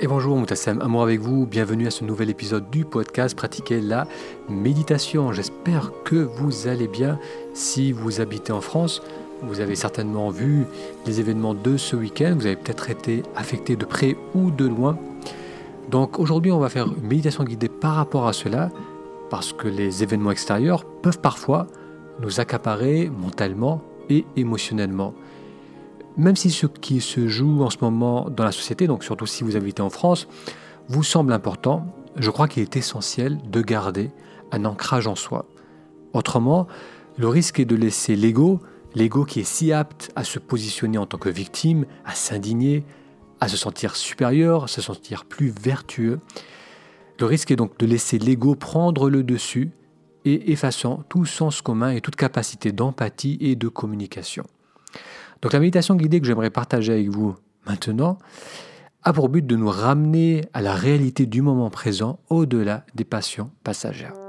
Et bonjour Moutassem, amour avec vous, bienvenue à ce nouvel épisode du podcast Pratiquer la méditation. J'espère que vous allez bien. Si vous habitez en France, vous avez certainement vu les événements de ce week-end, vous avez peut-être été affecté de près ou de loin. Donc aujourd'hui on va faire une méditation guidée par rapport à cela, parce que les événements extérieurs peuvent parfois nous accaparer mentalement et émotionnellement même si ce qui se joue en ce moment dans la société, donc surtout si vous habitez en France, vous semble important, je crois qu'il est essentiel de garder un ancrage en soi. Autrement, le risque est de laisser l'ego, l'ego qui est si apte à se positionner en tant que victime, à s'indigner, à se sentir supérieur, à se sentir plus vertueux. Le risque est donc de laisser l'ego prendre le dessus et effaçant tout sens commun et toute capacité d'empathie et de communication. Donc la méditation guidée que j'aimerais partager avec vous maintenant a pour but de nous ramener à la réalité du moment présent au-delà des passions passagères.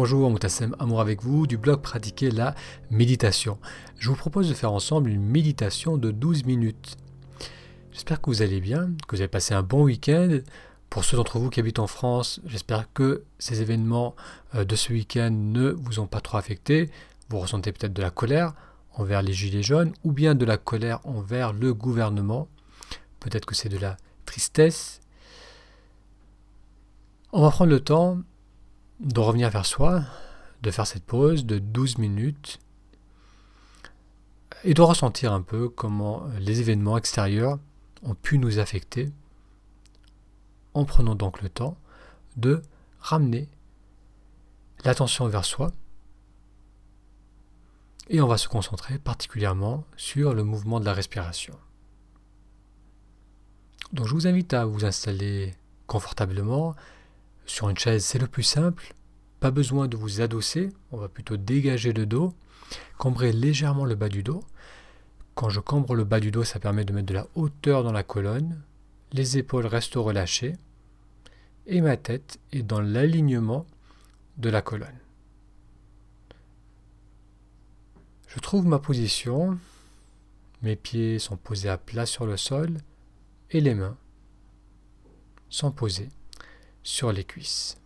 Bonjour, Moutassem Amour avec vous du blog Pratiquer la méditation. Je vous propose de faire ensemble une méditation de 12 minutes. J'espère que vous allez bien, que vous avez passé un bon week-end. Pour ceux d'entre vous qui habitent en France, j'espère que ces événements euh, de ce week-end ne vous ont pas trop affecté. Vous ressentez peut-être de la colère envers les Gilets jaunes ou bien de la colère envers le gouvernement. Peut-être que c'est de la tristesse. On va prendre le temps de revenir vers soi, de faire cette pause de 12 minutes et de ressentir un peu comment les événements extérieurs ont pu nous affecter en prenant donc le temps de ramener l'attention vers soi et on va se concentrer particulièrement sur le mouvement de la respiration. Donc je vous invite à vous installer confortablement, sur une chaise, c'est le plus simple. Pas besoin de vous adosser, on va plutôt dégager le dos, cambrer légèrement le bas du dos. Quand je cambre le bas du dos, ça permet de mettre de la hauteur dans la colonne. Les épaules restent relâchées et ma tête est dans l'alignement de la colonne. Je trouve ma position, mes pieds sont posés à plat sur le sol et les mains sont posées sur les cuisses.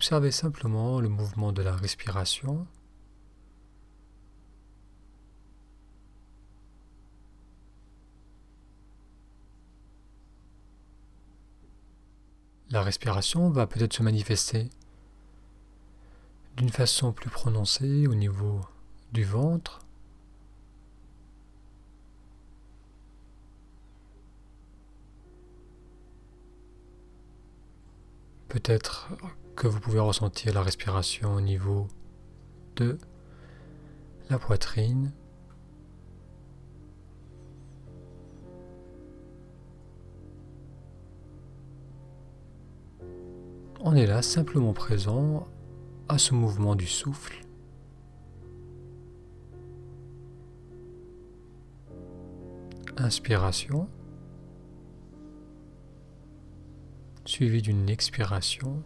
Observez simplement le mouvement de la respiration. La respiration va peut-être se manifester d'une façon plus prononcée au niveau du ventre. Peut-être que vous pouvez ressentir la respiration au niveau de la poitrine. On est là simplement présent à ce mouvement du souffle. Inspiration, suivi d'une expiration.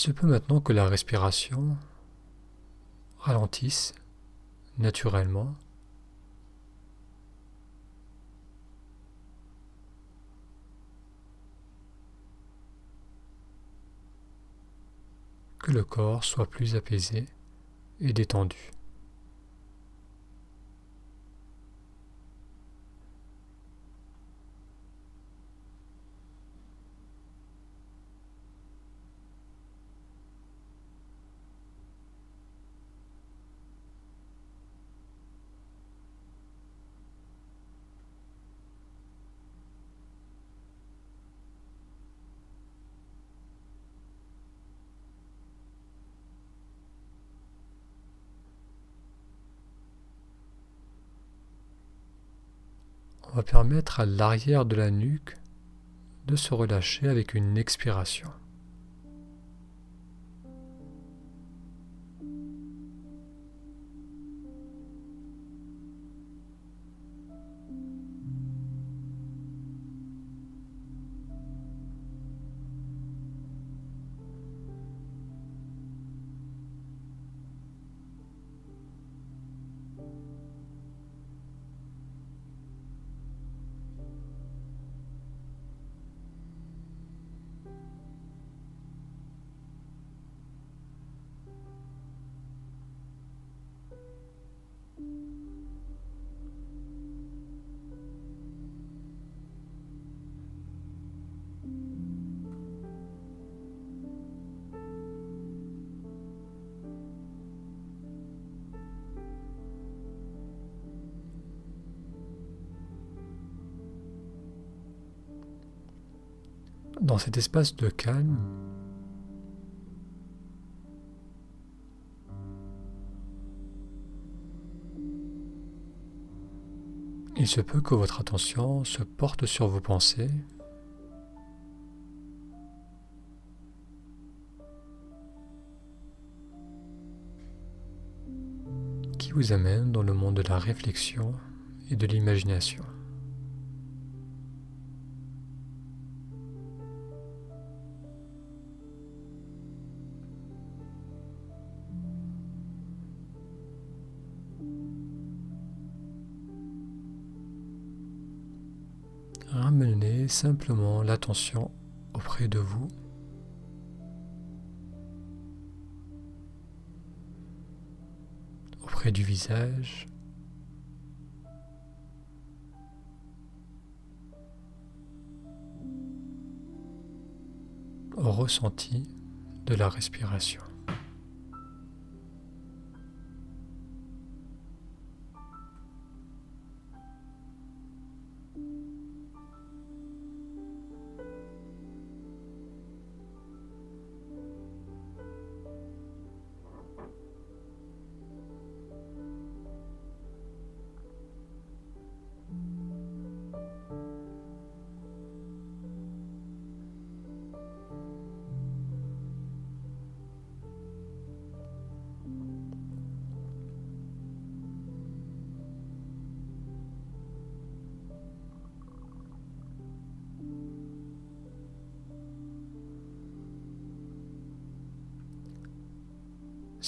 Se peut maintenant que la respiration ralentisse naturellement. Que le corps soit plus apaisé et détendu. On va permettre à l'arrière de la nuque de se relâcher avec une expiration. Dans cet espace de calme, il se peut que votre attention se porte sur vos pensées qui vous amènent dans le monde de la réflexion et de l'imagination. Simplement l'attention auprès de vous. auprès du visage. au ressenti de la respiration.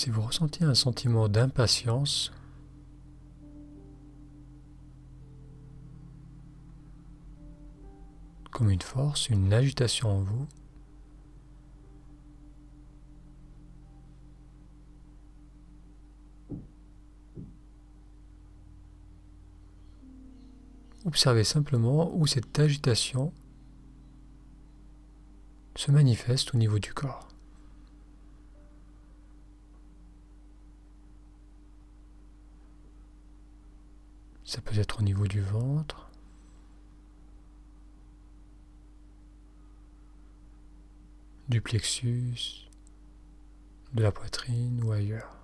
Si vous ressentez un sentiment d'impatience, comme une force, une agitation en vous, Observez simplement où cette agitation se manifeste au niveau du corps. Ça peut être au niveau du ventre. Du plexus, de la poitrine ou ailleurs.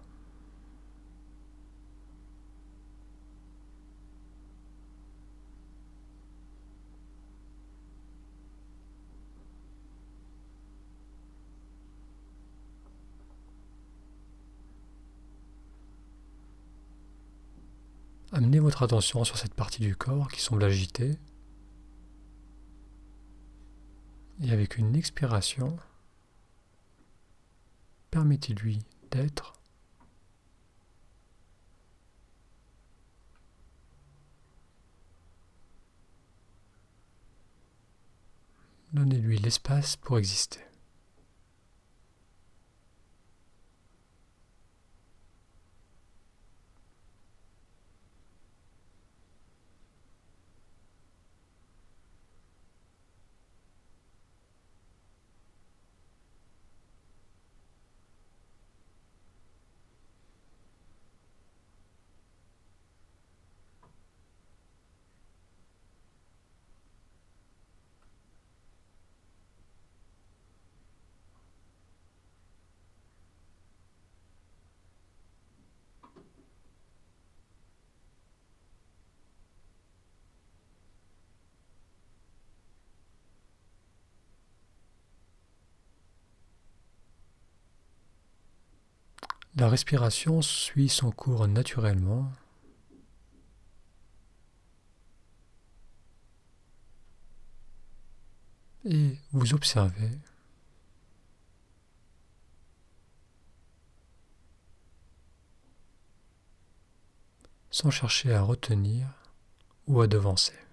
Amenez votre attention sur cette partie du corps qui semble agitée. Et avec une expiration, permettez-lui d'être. Donnez-lui l'espace pour exister. La respiration suit son cours naturellement. Et vous observez sans chercher à retenir ou à devancer.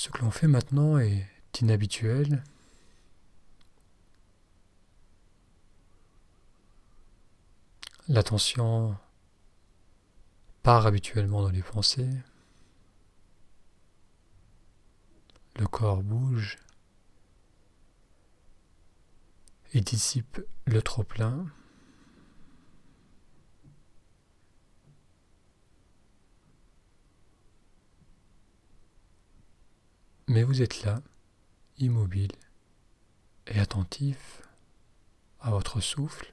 Ce que l'on fait maintenant est inhabituel. L'attention part habituellement dans les pensées. Le corps bouge et dissipe le trop-plein. Mais vous êtes là, immobile et attentif à votre souffle.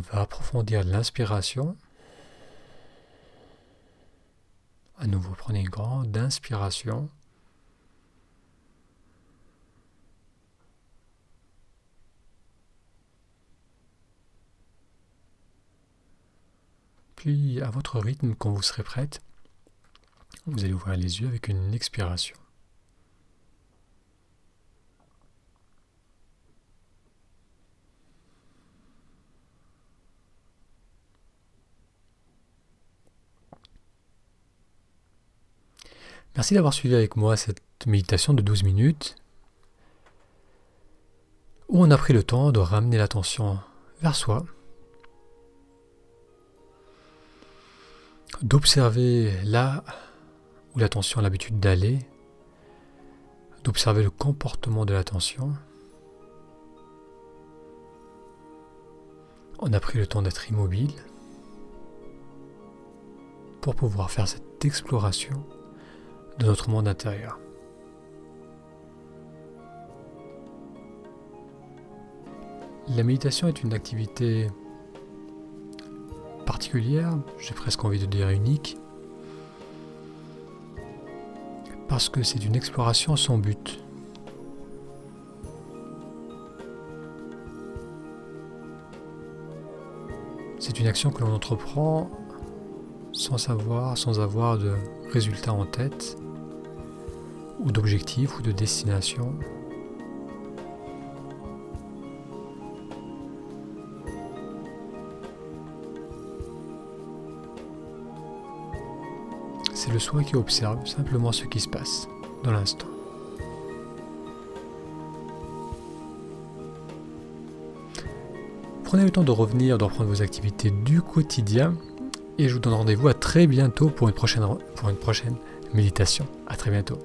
On va approfondir l'inspiration. À nouveau, prenez une grande inspiration. Puis, à votre rythme, quand vous serez prête, vous allez ouvrir les yeux avec une expiration. Merci d'avoir suivi avec moi cette méditation de 12 minutes où on a pris le temps de ramener l'attention vers soi, d'observer là où l'attention a l'habitude d'aller, d'observer le comportement de l'attention. On a pris le temps d'être immobile pour pouvoir faire cette exploration de notre monde intérieur. La méditation est une activité particulière, j'ai presque envie de dire unique, parce que c'est une exploration sans but. C'est une action que l'on entreprend sans savoir, sans avoir de résultat en tête, ou d'objectif ou de destination. C'est le soi qui observe simplement ce qui se passe dans l'instant. Prenez le temps de revenir, de reprendre vos activités du quotidien et je vous donne rendez-vous à très bientôt pour une prochaine, pour méditation. À très bientôt.